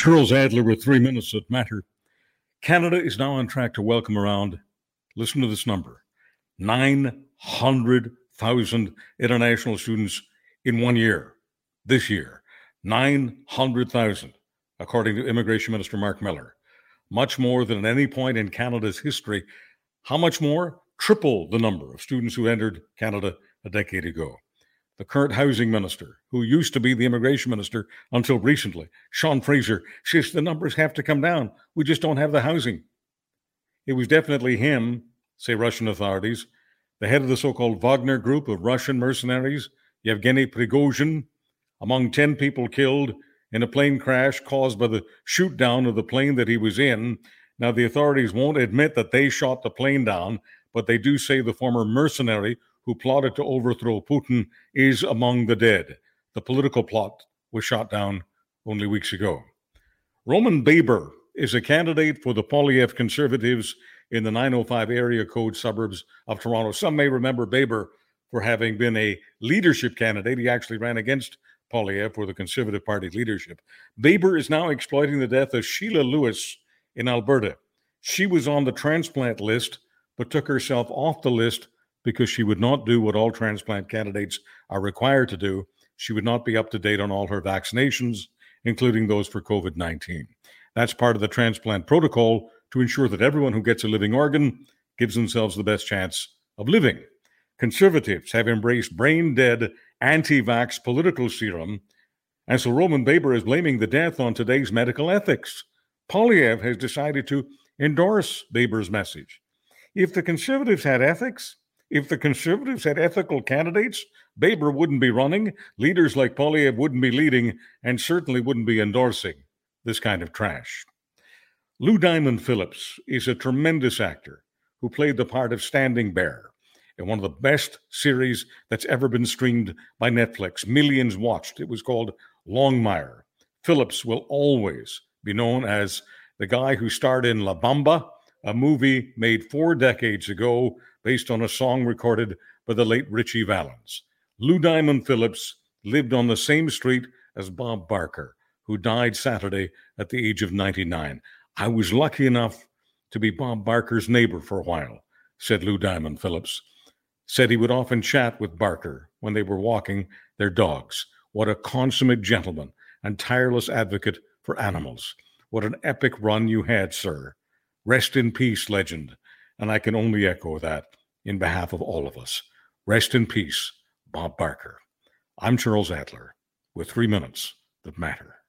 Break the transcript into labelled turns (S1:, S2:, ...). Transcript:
S1: Charles Adler with three minutes that matter. Canada is now on track to welcome around, listen to this number, 900,000 international students in one year, this year. 900,000, according to Immigration Minister Marc Miller. Much more than at any point in Canada's history. How much more? Triple the number of students who entered Canada a decade ago the current housing minister, who used to be the immigration minister until recently, Sean Fraser, says the numbers have to come down. We just don't have the housing. It was definitely him, say Russian authorities, the head of the so called Wagner group of Russian mercenaries, Yevgeny Prigozhin, among 10 people killed in a plane crash caused by the shoot down of the plane that he was in. Now, the authorities won't admit that they shot the plane down, but they do say the former mercenary who plotted to overthrow Putin is among the dead. The political plot was shot down only weeks ago. Roman Baber is a candidate for the Poilievre Conservatives in the 905 area code suburbs of Toronto. Some may remember Baber for having been a leadership candidate. He actually ran against Poilievre for the Conservative Party leadership. Baber is now exploiting the death of Sheila Lewis in Alberta. She was on the transplant list, but took herself off the list because she would not do what all transplant candidates are required to do. She would not be up to date on all her vaccinations, including those for COVID 19. That's part of the transplant protocol to ensure that everyone who gets a living organ gives themselves the best chance of living. Conservatives have embraced brain dead, anti vax political serum, and so Roman Baber is blaming the death on today's medical ethics. Poilievre has decided to endorse Baber's message. If the conservatives had ethics, if the conservatives had ethical candidates, Baber wouldn't be running, leaders like Poilievre wouldn't be leading, and certainly wouldn't be endorsing this kind of trash. Lou Diamond Phillips is a tremendous actor who played the part of Standing Bear in one of the best series that's ever been streamed by Netflix. Millions watched. It was called Longmire. Phillips will always be known as the guy who starred in La Bamba, a movie made four decades ago based on a song recorded by the late Ritchie Valens. Lou Diamond Phillips lived on the same street as Bob Barker, who died Saturday at the age of 99. I was lucky enough to be Bob Barker's neighbor for a while, said Lou Diamond Phillips. Said he would often chat with Barker when they were walking their dogs. What a consummate gentleman and tireless advocate for animals. What an epic run you had, sir. Rest in peace, legend. And I can only echo that in behalf of all of us. Rest in peace, Bob Barker. I'm Charles Adler with three minutes that matter.